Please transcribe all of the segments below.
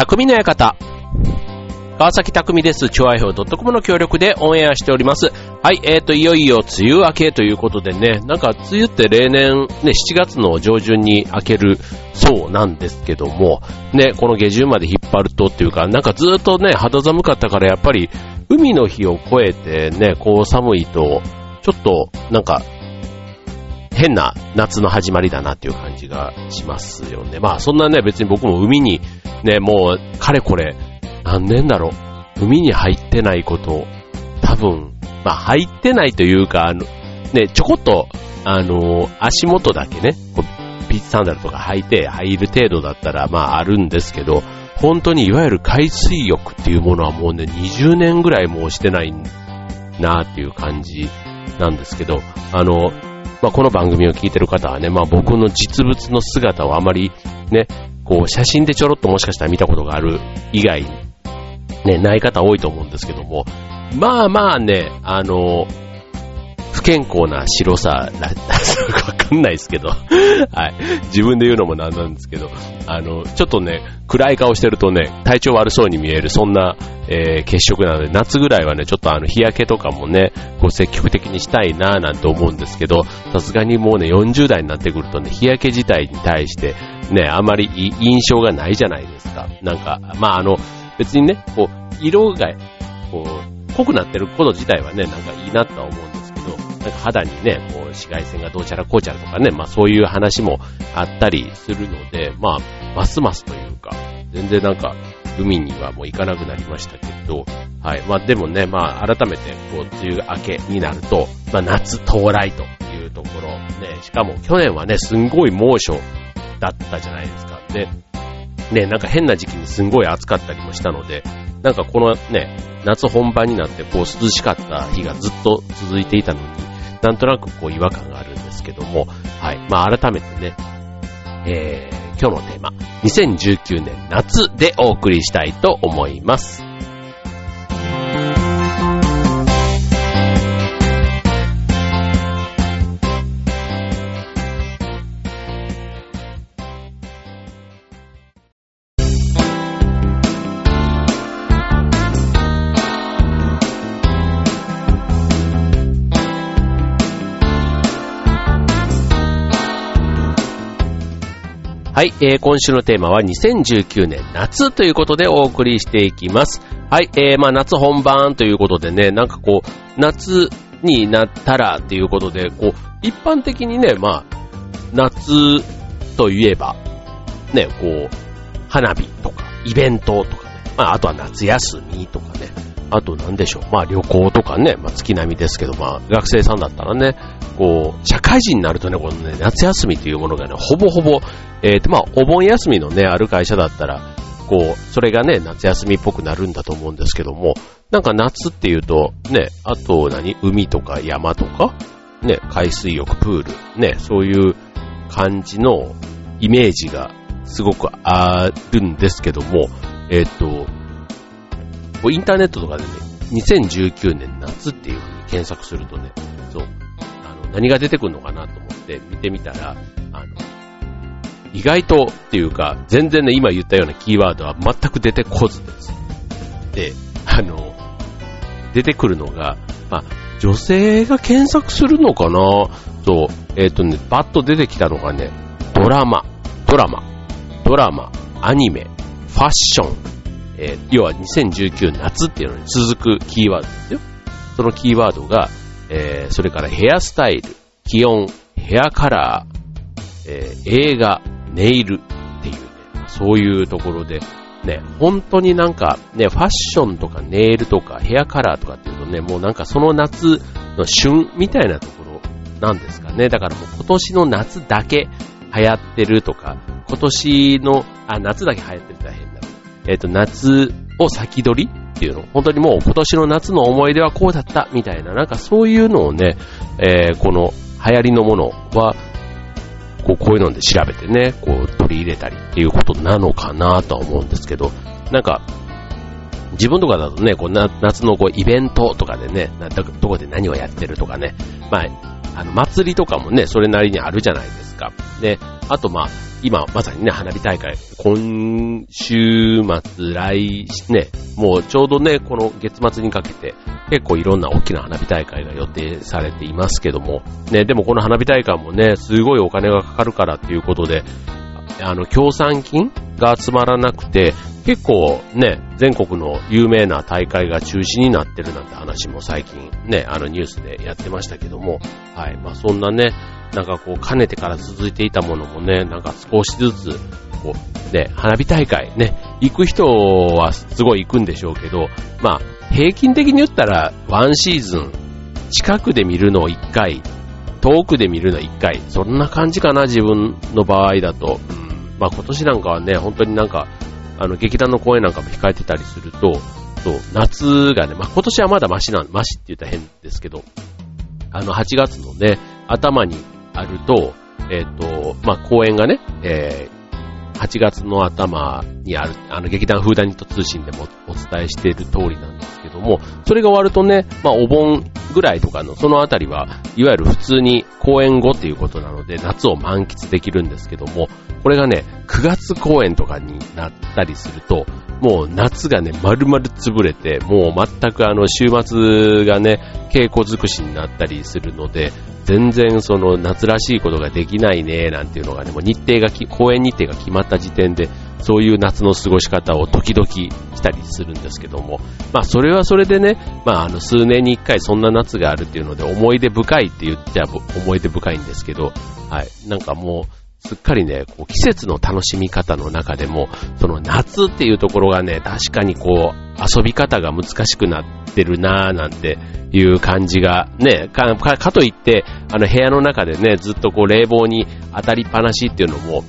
匠の館。川崎匠です。超愛表 .com の協力でオンエアしております。はい、えーと、いよいよ梅雨明けということでね、なんか梅雨って例年ね、7月の上旬に明けるそうなんですけども、ね、この下旬まで引っ張るとっていうか、なんかずっとね、肌寒かったからやっぱり海の日を越えてね、こう寒いと、ちょっとなんか変な夏の始まりだなっていう感じがしますよね。まあそんなね、別に僕も海にね、もうかれこれ何年だろう。海に入ってないこと、多分、まあ入ってないというか、あの、ね、ちょこっと、あの、足元だけね、こうピッチサンダルとか履いて入る程度だったら、まああるんですけど、本当にいわゆる海水浴っていうものはもうね、20年ぐらいもうしてないなっていう感じなんですけど、あの、まあ、この番組を聞いてる方はね、まあ、僕の実物の姿をあまりね、こう写真でちょろっともしかしたら見たことがある以外ね、ない方多いと思うんですけども、まあまあね、あの、不健康な白さ、わかんないですけど、はい。自分で言うのもなんなんですけど、あの、ちょっとね、暗い顔してるとね、体調悪そうに見える、そんな、えー、血色なので、夏ぐらいはね、ちょっとあの、日焼けとかもね、こう積極的にしたいなぁなんて思うんですけど、さすがにもうね、40代になってくるとね、日焼け自体に対して、ね、あまり印象がないじゃないですか。なんか、まああの、別にね、こう、色が、こう、濃くなってること自体はね、なんかいいなとは思うんですけど、なんか肌にね、こう、紫外線がどうちゃらこうちゃらとかね、まあそういう話もあったりするので、まあ、ますますというか、全然なんか、海にはもう行かなくなりましたけど、はい。まあでもね、まあ改めて、こう、梅雨明けになると、まあ夏到来というところ、ね、しかも去年はね、すんごい猛暑だったじゃないですか。で、ね、なんか変な時期にすんごい暑かったりもしたので、なんかこのね、夏本番になってこう涼しかった日がずっと続いていたのに、なんとなくこう違和感があるんですけども、はい。まあ改めてね、えー、今日のテーマ、2019年夏でお送りしたいと思います。はい、えー、今週のテーマは2019年夏ということでお送りしていきます。はい、えー、まあ夏本番ということでね、なんかこう、夏になったらっていうことで、こう、一般的にね、まあ、夏といえば、ね、こう、花火とか、イベントとかね、まああとは夏休みとかね、あと何でしょう、まあ旅行とかね、まあ月並みですけど、まあ学生さんだったらね、こう、社会人になるとね、このね、夏休みというものがね、ほぼほぼ、えー、と、まあ、お盆休みのね、ある会社だったら、こう、それがね、夏休みっぽくなるんだと思うんですけども、なんか夏っていうと、ね、あと何海とか山とか、ね、海水浴、プール、ね、そういう感じのイメージがすごくあるんですけども、えっ、ー、と、インターネットとかでね、2019年夏っていう風に検索するとね、何が出てくるのかなと思って見てみたら、あの、意外とっていうか、全然ね、今言ったようなキーワードは全く出てこずです。で、あの、出てくるのが、まあ、女性が検索するのかな？そう、えっ、ー、とね、バッと出てきたのがね、ドラマ、ドラマ、ドラマ、アニメ、ファッション、えー、要は2019夏っていうのに続くキーワードですよ。そのキーワードが、えー、それからヘアスタイル、気温、ヘアカラー、えー、映画、ネイルっていうね、そういうところで、ね、本当になんかね、ファッションとかネイルとかヘアカラーとかっていうとね、もうなんかその夏の旬みたいなところなんですかね。だからもう今年の夏だけ流行ってるとか、今年の、あ、夏だけ流行ってる大変だ。えっ、ー、と、夏を先取りっていうの？本当にもう今年の夏の思い出はこうだったみたいな、なんかそういうのをね、えー、この流行りのものはこうこういうので調べてね、こう取り入れたりっていうことなのかなとは思うんですけど、なんか、自分とかだとね、こう夏のこうイベントとかでね、どこで何をやってるとかね、まあ、あの祭りとかもね、それなりにあるじゃないですか。で、あとまあ、今まさにね、花火大会、今週末、来、ね、もうちょうどね、この月末にかけて、結構いろんな大きな花火大会が予定されていますけども、ね、でもこの花火大会もね、すごいお金がかかるからっていうことで、あの、協賛金が集まらなくて、結構ね、全国の有名な大会が中止になってるなんて話も最近ね、あのニュースでやってましたけども、はい。まあそんなね、なんかこう、かねてから続いていたものもね、なんか少しずつ、こう、ね、花火大会ね、行く人はすごい行くんでしょうけど、まあ、平均的に言ったら、ワンシーズン、近くで見るのを1回、遠くで見るの1回、そんな感じかな、自分の場合だと。う、まあ今年なんかはね、本当になんか、あの、劇団の公演なんかも控えてたりすると、そう、夏がね、まあ今年はまだマシなん、マシって言ったら変ですけど、あの、8月のね、頭にあると、えっ、ー、と、まあ、公演がね、えー、8月の頭にある、あの、劇団フーダニット通信でもお伝えしている通りなんですけども、それが終わるとね、まあ、お盆ぐらいとかの、そのあたりは、いわゆる普通に公演後っていうことなので、夏を満喫できるんですけども、これがね、9月公演とかになったりすると、もう夏がね、丸々潰れて、もう全くあの週末がね、稽古尽くしになったりするので、全然その夏らしいことができないね、なんていうのがね、もう日程が、公演日程が決まった時点で、そういう夏の過ごし方を時々したりするんですけども、まあそれはそれでね、まああの数年に一回そんな夏があるっていうので思い出深いって言っちゃ思い出深いんですけど、はい、なんかもう、すっかりね、こう季節の楽しみ方の中でも、その夏っていうところがね、確かにこう、遊び方が難しくなってるなぁなんていう感じが、ね、か、かかといって、あの部屋の中でね、ずっとこう冷房に当たりっぱなしっていうのも、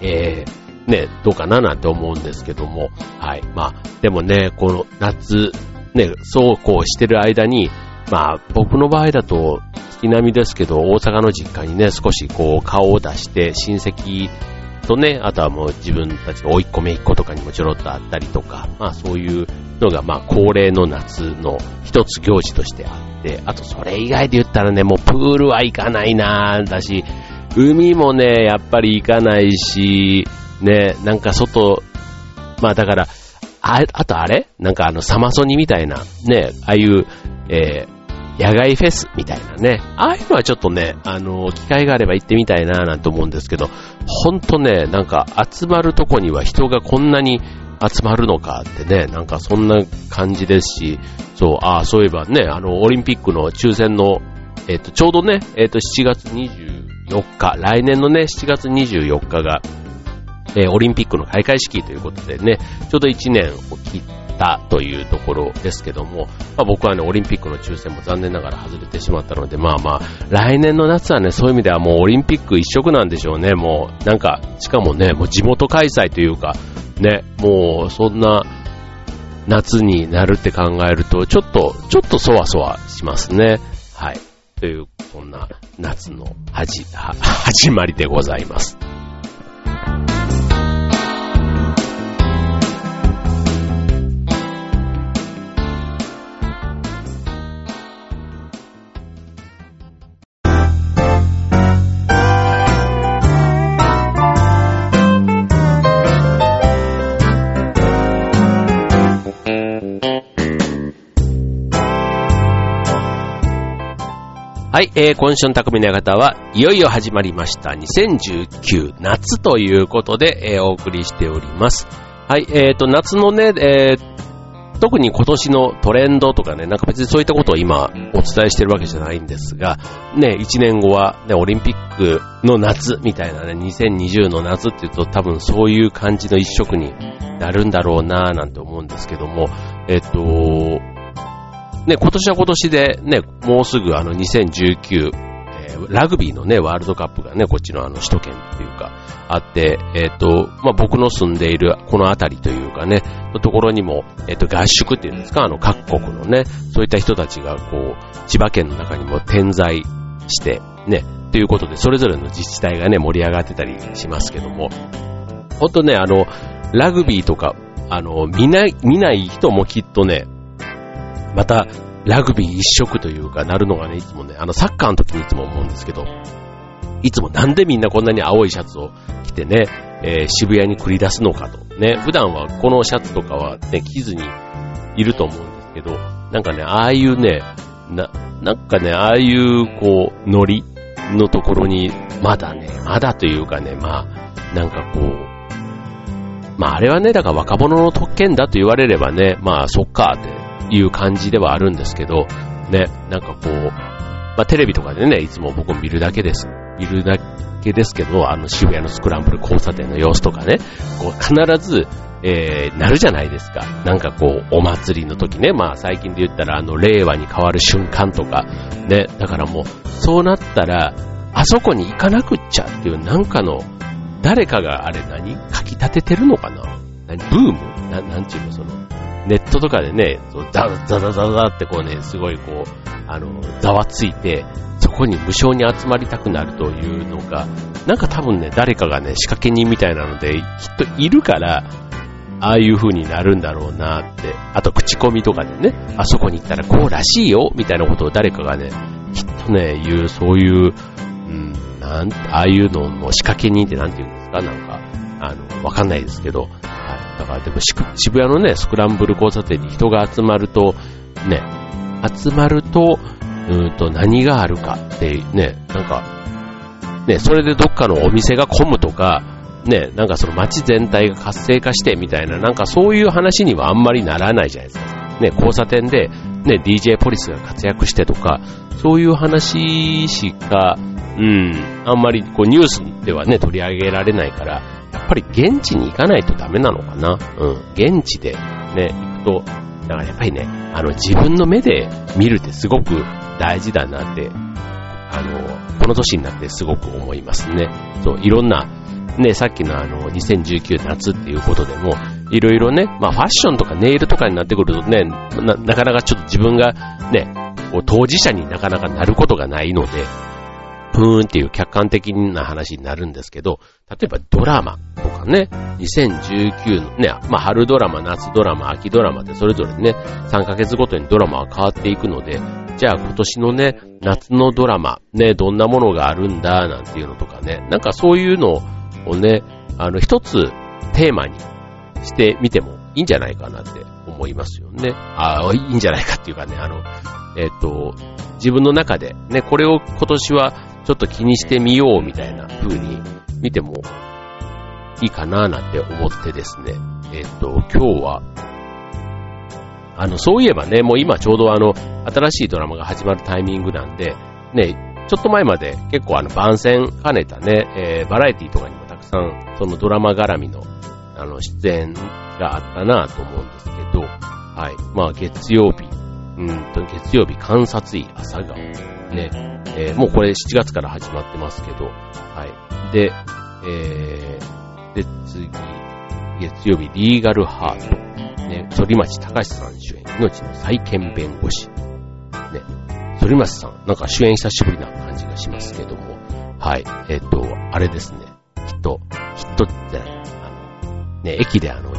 えー、ね、どうかななんて思うんですけども、はい。まあ、でもね、この夏、ね、そうこうしてる間に、まあ、僕の場合だと、月並みですけど、大阪の実家にね、少しこう、顔を出して、親戚とね、あとはもう自分たちの甥っ子姪っ子とかにもちょろっとあったりとか、まあそういうのがまあ恒例の夏の一つ行事としてあって、あとそれ以外で言ったらね、もうプールは行かないなだし、海もね、やっぱり行かないし、ね、なんか外、まあだから、あ、あとあれ？なんかあのサマソニみたいな、ね、ああいう、えー野外フェスみたいなね。ああいうのはちょっとね、あの、機会があれば行ってみたいななんて思うんですけど、ほんとね、なんか集まるとこには人がこんなに集まるのかってね、なんかそんな感じですし、そう、ああ、そういえばね、あの、オリンピックの抽選の、えっ、と、ちょうどね、えっ、と、7月24日、来年のね、7月24日が、えー、オリンピックの開会式ということでね、ちょうど1年を切ったというところですけども、まあ、僕はね、オリンピックの抽選も残念ながら外れてしまったので、まあまあ、来年の夏はね、そういう意味ではもうオリンピック一色なんでしょうね、もう、なんか、しかもね、もう地元開催というか、ね、もう、そんな、夏になるって考えると、ちょっと、ちょっとそわそわしますね。はい。という、そんな夏の始、始まりでございます。はい、えー、今週の匠の館はいよいよ始まりました。2019夏ということで、えー、お送りしております。はい、えーと、夏のね、えー、特に今年のトレンドとかね、なんか別にそういったことを今お伝えしてるわけじゃないんですが、ね、1年後はね、オリンピックの夏みたいなね、2020の夏って言うと多分そういう感じの一色になるんだろうなぁなんて思うんですけども、えっ、ー、と、ね、今年は今年でね、もうすぐあの2019、えー、ラグビーのね、ワールドカップがね、こっちのあの首都圏っていうか、あって、えっ、ー、と、まあ、僕の住んでいるこの辺りというかね、のところにも、えっ、ー、と、合宿っていうんですか、あの、各国のね、そういった人たちがこう、千葉県の中にも点在して、ね、ということで、それぞれの自治体がね、盛り上がってたりしますけども、ほんとね、あの、ラグビーとか、あの、見ない、見ない人もきっとね、また、ラグビー一色というかなるのがね、いつもね、あの、サッカーの時にいつも思うんですけど、いつもなんでみんなこんなに青いシャツを着てね、えー、渋谷に繰り出すのかと。ね、普段はこのシャツとかはね、着ずにいると思うんですけど、なんかね、ああいうね、な、なんかね、ああいう、こう、ノリのところに、まだね、まだというかね、まあ、なんかこう、まああれはね、だから若者の特権だと言われればね、まあそっかっていう感じではあるんですけど、ね、なんかこう、まあテレビとかでね、いつも僕も見るだけです。見るだけですけど、あの渋谷のスクランブル交差点の様子とかね、こう必ず、えー、なるじゃないですか。なんかこう、お祭りの時ね、まあ最近で言ったらあの、令和に変わる瞬間とか、ね、だからもう、そうなったら、あそこに行かなくっちゃっていうなんかの、誰かがあれ何？書き立ててるのかな？何？ブーム？ななんちゅうのその、ネットとかでね、ザザザザザってこうね、すごいこう、あの、ざわついて、そこに無償に集まりたくなるというのが、なんか多分ね、誰かがね、仕掛け人みたいなので、きっといるから、ああいう風になるんだろうなって。あと口コミとかでね、あそこに行ったらこうらしいよ、みたいなことを誰かがね、きっとね、言う、そういう、うん、なん、ああいうのの仕掛け人ってなんて言うんですか？なんか、あの、わかんないですけど、はい。だからでも渋谷のね、スクランブル交差点に人が集まると、ね、集まると、うんと何があるかってね、なんか、ね、それでどっかのお店が混むとか、ね、なんかその街全体が活性化してみたいな、なんかそういう話にはあんまりならないじゃないですか。ね、交差点で、ね、DJ ポリスが活躍してとか、そういう話しか、うん、あんまりこうニュースではね、取り上げられないから、やっぱり現地に行かないとダメなのかな。うん、現地でね、行くと、だからやっぱりね、あの自分の目で見るってすごく大事だなって、あの、この年になってすごく思いますね。そう、いろんな、ね、さっきのあの、2019夏っていうことでも、いろいろね、まあファッションとかネイルとかになってくるとね、ななかなかちょっと自分がね、当事者になかなかなることがないので、ふーんっていう客観的な話になるんですけど、例えばドラマとかね、2019のね、まあ春ドラマ、夏ドラマ、秋ドラマってそれぞれね、3ヶ月ごとにドラマは変わっていくので、じゃあ今年のね、夏のドラマ、ね、どんなものがあるんだ、なんていうのとかね、なんかそういうのをね、あの一つテーマにしてみてもいいんじゃないかなって思いますよね。ああ、いいんじゃないかっていうかね、あの、えっ、と、自分の中でね、これを今年はちょっと気にしてみようみたいな風に見てもいいかななんて思ってですね。えっ、と、今日は、あの、そういえばね、もう今ちょうどあの、新しいドラマが始まるタイミングなんで、ね、ちょっと前まで結構あの、番宣兼ねたね、えー、バラエティとかにもたくさん、そのドラマ絡みの、あの、出演があったなと思うんですけど、はい。まあ、月曜日、うんと、月曜日観察医朝顔。ね。えー、もうこれ7月から始まってますけど、はい。で、えー、で、次、月曜日、リーガルハート。ね、反町隆史さん主演、命の再建弁護士。ね、反町さん、なんか主演久しぶりな感じがしますけども、はい。えっ、ー、と、あれですね。きっと、きっとじゃない、あの、ね、駅であの、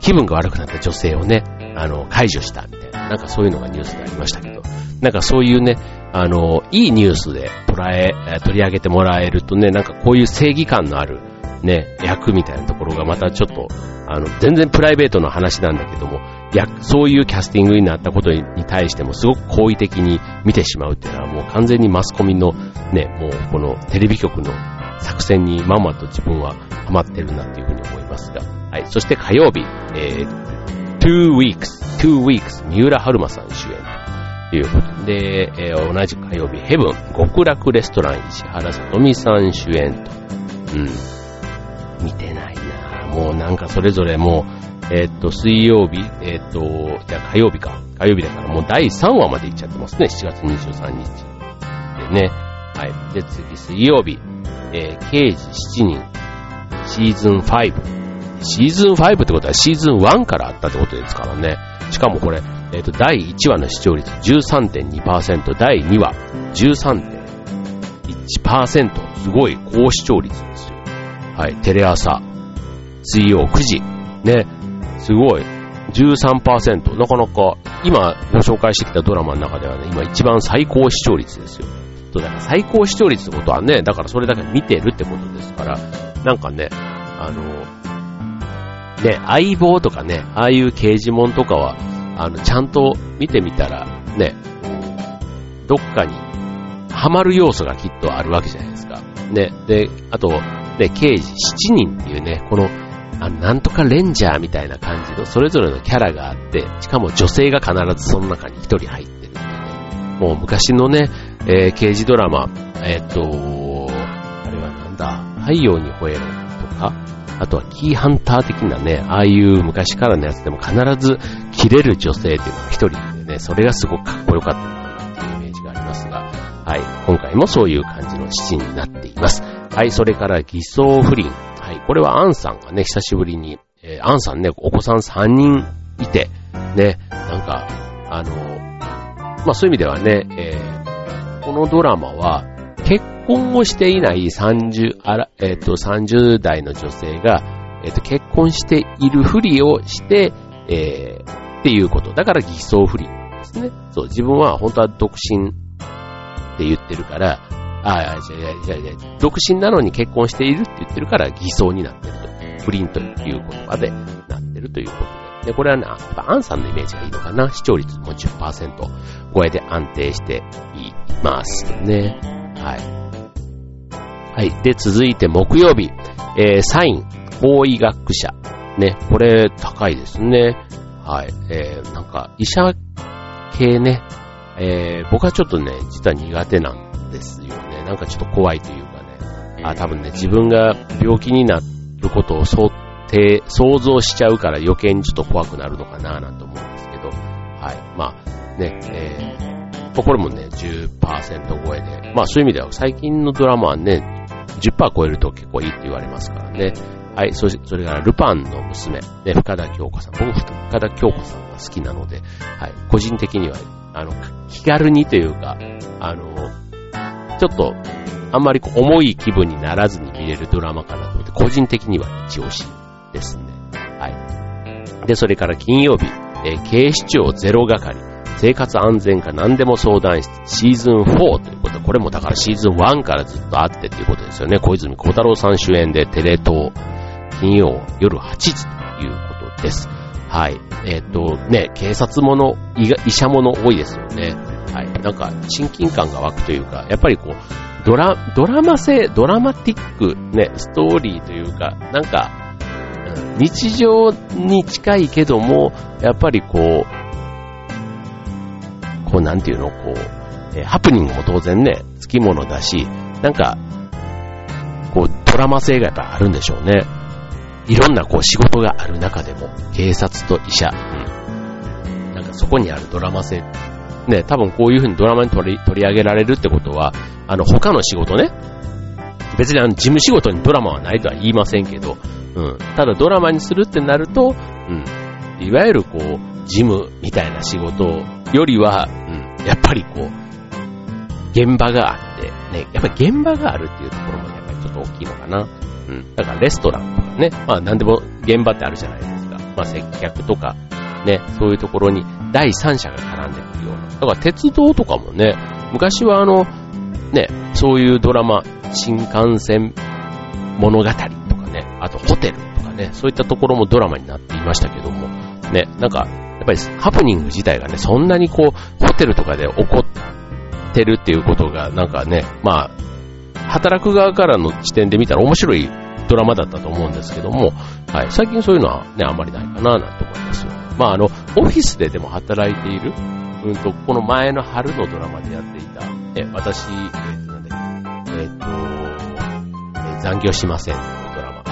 気分が悪くなった女性をね、あの、解除したみたいな、なんかそういうのがニュースでありましたけど、なんかそういうね、あの、いいニュースで捉え、取り上げてもらえるとね、なんかこういう正義感のあるね、役みたいなところがまたちょっと、あの、全然プライベートの話なんだけども、そういうキャスティングになったことに対してもすごく好意的に見てしまうっていうのはもう完全にマスコミのね、もうこのテレビ局の作戦にまんまと自分はハマってるなっていうふうに思いますが。はい。そして火曜日、えー、two weeks, two weeks, 三浦春馬さん主演いうことで、えー、同じ火曜日、ヘブン、極楽レストラン石原さとみさん主演と。うん。見てないなもうなんかそれぞれもう、えー、っと、水曜日、えー、っと、じゃあ火曜日か。火曜日だからもう第3話まで行っちゃってますね。7月23日。でね。はい。で、次、水曜日、えー、刑事7人、シーズン5。シーズン5ってことはシーズン1からあったってことですからね。しかもこれ、えっ、ー、と、第1話の視聴率13.2%、第2話13.1%。すごい高視聴率ですよ。はい、テレ朝、水曜9時。ね、すごい。13%。なかなか、今ご紹介してきたドラマの中ではね、今一番最高視聴率ですよ。そうだから最高視聴率ってことはね、だからそれだけ見てるってことですから、なんかね、あの、ね、相棒とかね、ああいう刑事門とかは、あの、ちゃんと見てみたら、ね、どっかにハマる要素がきっとあるわけじゃないですか。ね、で、あと、ね、刑事7人っていうね、この、あ、なんとかレンジャーみたいな感じの、それぞれのキャラがあって、しかも女性が必ずその中に1人入ってるってね、もう昔のね、えー、刑事ドラマ、えー、っと、あれはなんだ、太陽に吠えろとか、あとはキーハンター的なね、ああいう昔からのやつでも必ず切れる女性っていうのが一人いてね、それがすごくかっこよかったなっていうイメージがありますが、はい、今回もそういう感じの七になっています。はい、それから偽装不倫。はい、これはアンさんがね、久しぶりに、えー、アンさんね、お子さん3人いて、ね、なんか、あの、まあそういう意味ではね、えー、このドラマは、結婚をしていない30、あら、えっ、ー、と、30代の女性が、えっ、ー、と、結婚しているふりをして、えー、っていうこと。だから偽装不倫ですね。そう、自分は本当は独身って言ってるから、ああ、じゃあ、じゃあ、じゃあ、独身なのに結婚しているって言ってるから偽装になってると。不倫という言葉でなってるということで。で、これはね、やっぱアンさんのイメージがいいのかな。視聴率も10%超えで安定していますね。はい。はい。で、続いて木曜日、えー、サイン、法医学者。ね、これ高いですね。はい。えー、なんか、医者系ね、えー、僕はちょっとね、実は苦手なんですよね。なんかちょっと怖いというかね。あ、多分ね、自分が病気になることを想定、想像しちゃうから余計にちょっと怖くなるのかななんて思うんですけど。はい。まあ、ね、えー、これもね、10%超えで。まあそういう意味では最近のドラマはね、10%超えると結構いいって言われますからね。はい、そそれからルパンの娘、ね、深田京子さん。僕、深田京子さんが好きなので、はい、個人的には、あの、気軽にというか、あの、ちょっと、あんまりこう重い気分にならずに見れるドラマかなと思って、個人的には一押しですね。はい。で、それから金曜日、えー、警視庁ゼロ係。生活安全課何でも相談室シーズン4ということで、これもだからシーズン1からずっとあってっていうことですよね。小泉小太郎さん主演でテレ東、金曜夜8時ということです。はい。えっ、ー、と、ね、警察もの、医者もの多いですよね。はい。なんか、親近感が湧くというか、やっぱりこう、ドラ、ドラマ性、ドラマティック、ね、ストーリーというか、なんか、日常に近いけども、やっぱりこう、こうなんていうの、こう、えー、ハプニングも当然ね、つきものだし、なんか、こう、ドラマ性がやっぱあるんでしょうね。いろんなこう仕事がある中でも、警察と医者、うん。なんかそこにあるドラマ性。ね、多分こういう風にドラマに取り取り上げられるってことは、あの、他の仕事ね、別にあの、事務仕事にドラマはないとは言いませんけど、うん。ただドラマにするってなると、うん。いわゆるこう、事務みたいな仕事よりは、うん、やっぱりこう、現場があって、ね、やっぱり現場があるっていうところもやっぱりちょっと大きいのかな。だからレストランとかね、まあ何でも現場ってあるじゃないですか。まあ接客とか、ね、そういうところに第三者が絡んでくるような。だから鉄道とかもね、昔はあの、ね、そういうドラマ、新幹線物語とかね、あとホテルとかね、そういったところもドラマになっていましたけども、ね、なんかやっぱりハプニング自体がね、そんなにこう、ホテルとかで起こってるっていうことが、なんかね、まあ、働く側からの視点で見たら面白いドラマだったと思うんですけども、はい、最近そういうのはね、あんまりないかな、なんて思いますよ。まあ、あの、オフィスででも働いている、うんと、この前の春のドラマでやっていた、え、私、えっ、ー、と、なんえっ、ー、と、えー、残業しません、ドラマ。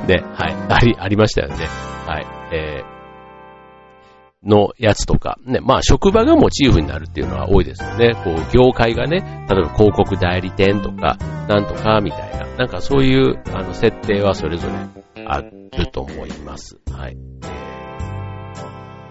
ね、はい、あり、ありましたよね。はい、えーのやつとか、ね、まあ職場がモチーフになるっていうのは多いですよね。こう、業界がね、例えば広告代理店とか、なんとかみたいな、なんかそういう、あの、設定はそれぞれあると思います。はい。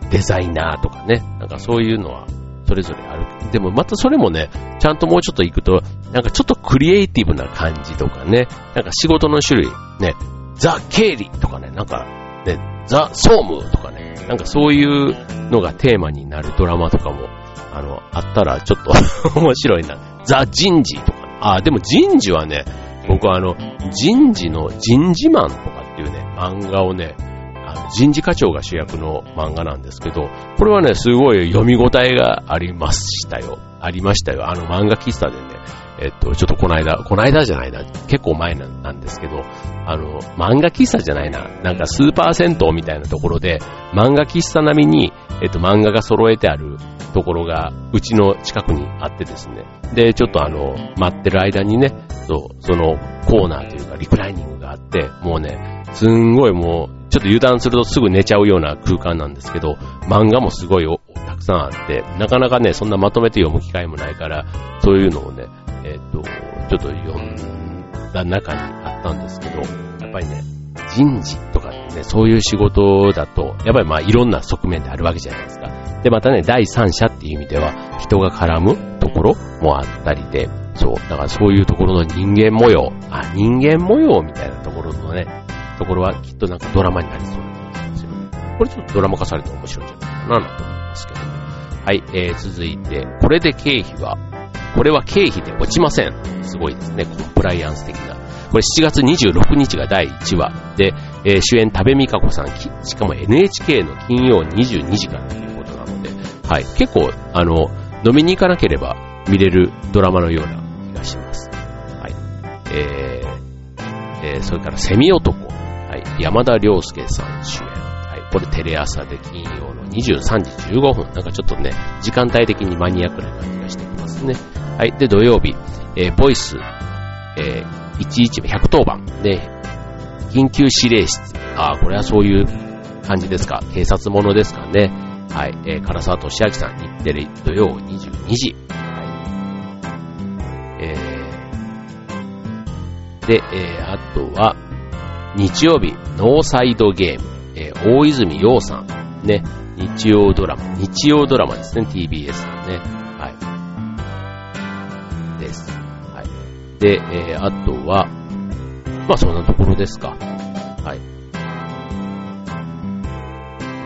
デザイナーとかね、なんかそういうのはそれぞれある。でもまたそれもね、ちゃんともうちょっと行くと、なんかちょっとクリエイティブな感じとかね、なんか仕事の種類、ね、ザ・経理とかね、なんか、ね、ザ・総務とかね、なんかそういうのがテーマになるドラマとかもあの、あったらちょっと 面白いな。ザ・人事とか。あ、でも人事はね、僕はあの、人事の人事マンとかっていうね、漫画をね、あの人事課長が主役の漫画なんですけど、これはね、すごい読み応えがありましたよ。ありましたよ。あの漫画喫茶でね、えっと、ちょっとこの間、この間じゃないな、結構前なんですけど、あの、漫画喫茶じゃないな、なんかスーパー銭湯みたいなところで、漫画喫茶並みに、えっと、漫画が揃えてあるところが、うちの近くにあってですね。で、ちょっとあの、待ってる間にね、そう、そのコーナーというかリクライニングがあって、もうね、すんごいもう、ちょっと油断するとすぐ寝ちゃうような空間なんですけど、漫画もすごいたくさんあって、なかなかね、そんなまとめて読む機会もないから、そういうのをね、えっ、と、ちょっと読んだ中にあったんですけど、やっぱりね、人事とかね、そういう仕事だと、やっぱりまあいろんな側面であるわけじゃないですか。で、またね、第三者っていう意味では、人が絡むところもあったりで、そう、だからそういうところの人間模様、あ、人間模様みたいなところのね、ところはきっとなんかドラマになりそうな気がしますよね。これちょっとドラマ化されて面白いんじゃないかなと思いますけど。はい、えー、続いて、これで経費はこれは経費で落ちません。すごいですね、コンプライアンス的な。これ7月26日が第1話で、えー、主演多部未華子さん、しかも NHK の金曜22時からということなので、はい、結構、あの、飲みに行かなければ見れるドラマのような気がします。はい。えー、えー、それからセミ男、はい、山田涼介さん主演、はい、これテレ朝で金曜の23時15分、なんかちょっとね、時間帯的にマニアックな感じがしてきますね。はい。で、土曜日、えー、ボイス、えー、110番。で、緊急指令室。ああ、これはそういう感じですか。警察ものですかね。はい。えー、唐沢俊明さん、日テレ土曜22時。はい。えー、で、えー、あとは、日曜日、ノーサイドゲーム。えー、大泉洋さん。ね。日曜ドラマ。日曜ドラマですね、TBS のね。で、えー、あとは、まあそんなところですか。はい。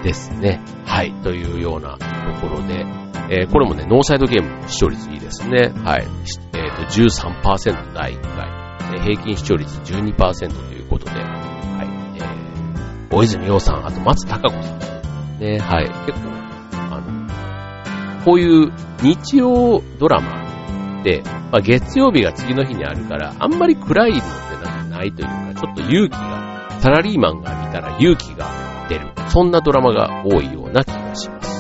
ですね。はい。というようなところで、えー、これもね、ノーサイドゲーム視聴率いいですね。はい。えっ、ー、と、13%第1回。平均視聴率12%ということで、はい。えー、大泉洋さん、あと松たか子さん。ね、はい。結構、あの、こういう日曜ドラマ、まあ、月曜日が次の日にあるから、あんまり暗いのってなんかないというか、ちょっと勇気が、サラリーマンが見たら勇気が出る。そんなドラマが多いような気がします。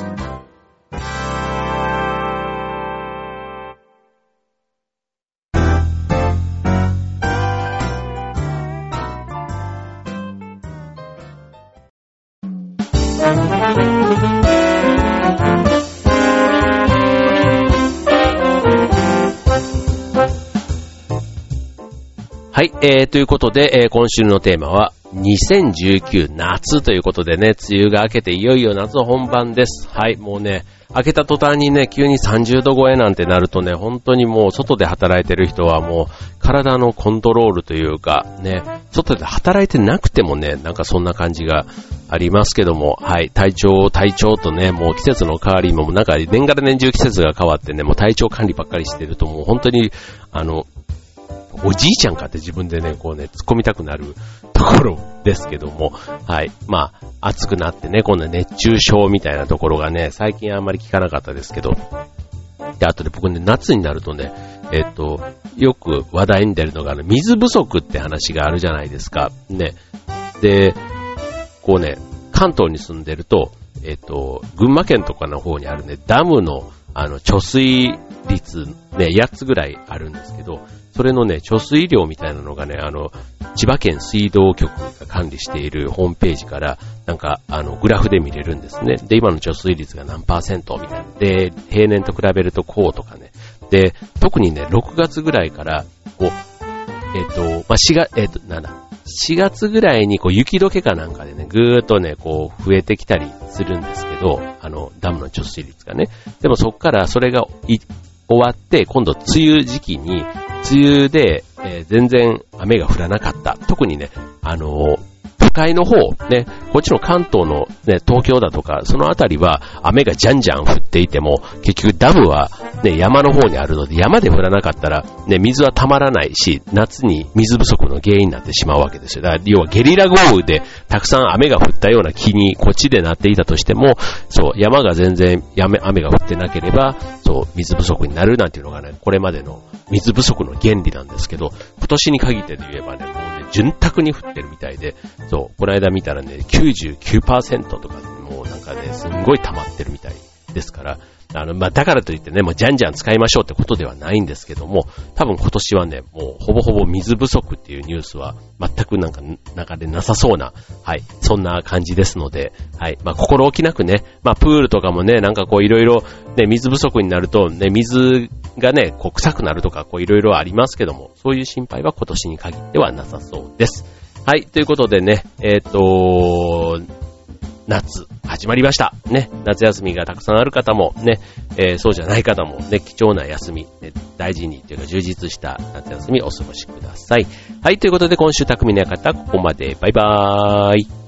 はい、えー、ということで、えー、今週のテーマは、2019夏ということでね、梅雨が明けていよいよ夏本番です。はい、もうね、明けた途端にね、急に30度超えなんてなるとね、本当にもう外で働いてる人はもう体のコントロールというか、ね、外で働いてなくてもね、なんかそんな感じがありますけども、はい、体調、体調とね、もう季節の変わりも、なんか年がら年中季節が変わってね、もう体調管理ばっかりしてるともう本当に、あの、おじいちゃんかって自分でね、こうね、突っ込みたくなるところですけども、はい。まあ、暑くなってね、こんな熱中症みたいなところがね、最近あんまり聞かなかったですけど、で、あとで僕ね、夏になるとね、えっ、と、よく話題に出るのが、ね水不足って話があるじゃないですか。ね。で、こうね、関東に住んでると、えっ、と、群馬県とかの方にあるね、ダムの、あの、貯水率、ね、8つぐらいあるんですけど、それのね、貯水量みたいなのがね、あの、千葉県水道局が管理しているホームページから、なんか、あの、グラフで見れるんですね。で、今の貯水率が何パーセントみたいな。で、平年と比べるとこうとかね。で、特にね、6月ぐらいから、こう、えっ、ー、と、まあ、4月、えっ、ー、と、なんだ、4月ぐらいにこう雪解けかなんかでね、ぐーっとね、こう増えてきたりするんですけど、あの、ダムの貯水率がね。でもそこからそれが終わって、今度梅雨時期に、梅雨で、えー、全然雨が降らなかった。特にね、あのー、会の方、ね、こっちの関東のね、東京だとか、そのあたりは雨がじゃんじゃん降っていても、結局ダムはね、山の方にあるので、山で降らなかったら、ね、水は溜まらないし、夏に水不足の原因になってしまうわけですよ。だから、要はゲリラ豪雨でたくさん雨が降ったような気にこっちでなっていたとしても、そう、山が全然雨が降ってなければ、そう、水不足になるなんていうのがね、これまでの水不足の原理なんですけど、今年に限ってで言えばね、もうね、潤沢に降ってるみたいで、そう、この間見たらね、99%とか、もうなんかね、すんごい溜まってるみたいですから、あの、まあ、だからといってね、もうじゃんじゃん使いましょうってことではないんですけども、多分今年はね、もうほぼほぼ水不足っていうニュースは全くなんか、中でなさそうな、はい、そんな感じですので、はい、まあ、心置きなくね、まあ、プールとかもね、なんかこういろいろ、ね、水不足になると、ね、水がね、こう臭くなるとか、こういろいろありますけども、そういう心配は今年に限ってはなさそうです。はい、ということでね、えっ、ー、と夏、始まりました。ね、夏休みがたくさんある方も、ね、えー、そうじゃない方も、ね、貴重な休み、ね、大事にというか充実した夏休みお過ごしください。はい、ということで今週匠の館、ここまで。バイバーイ。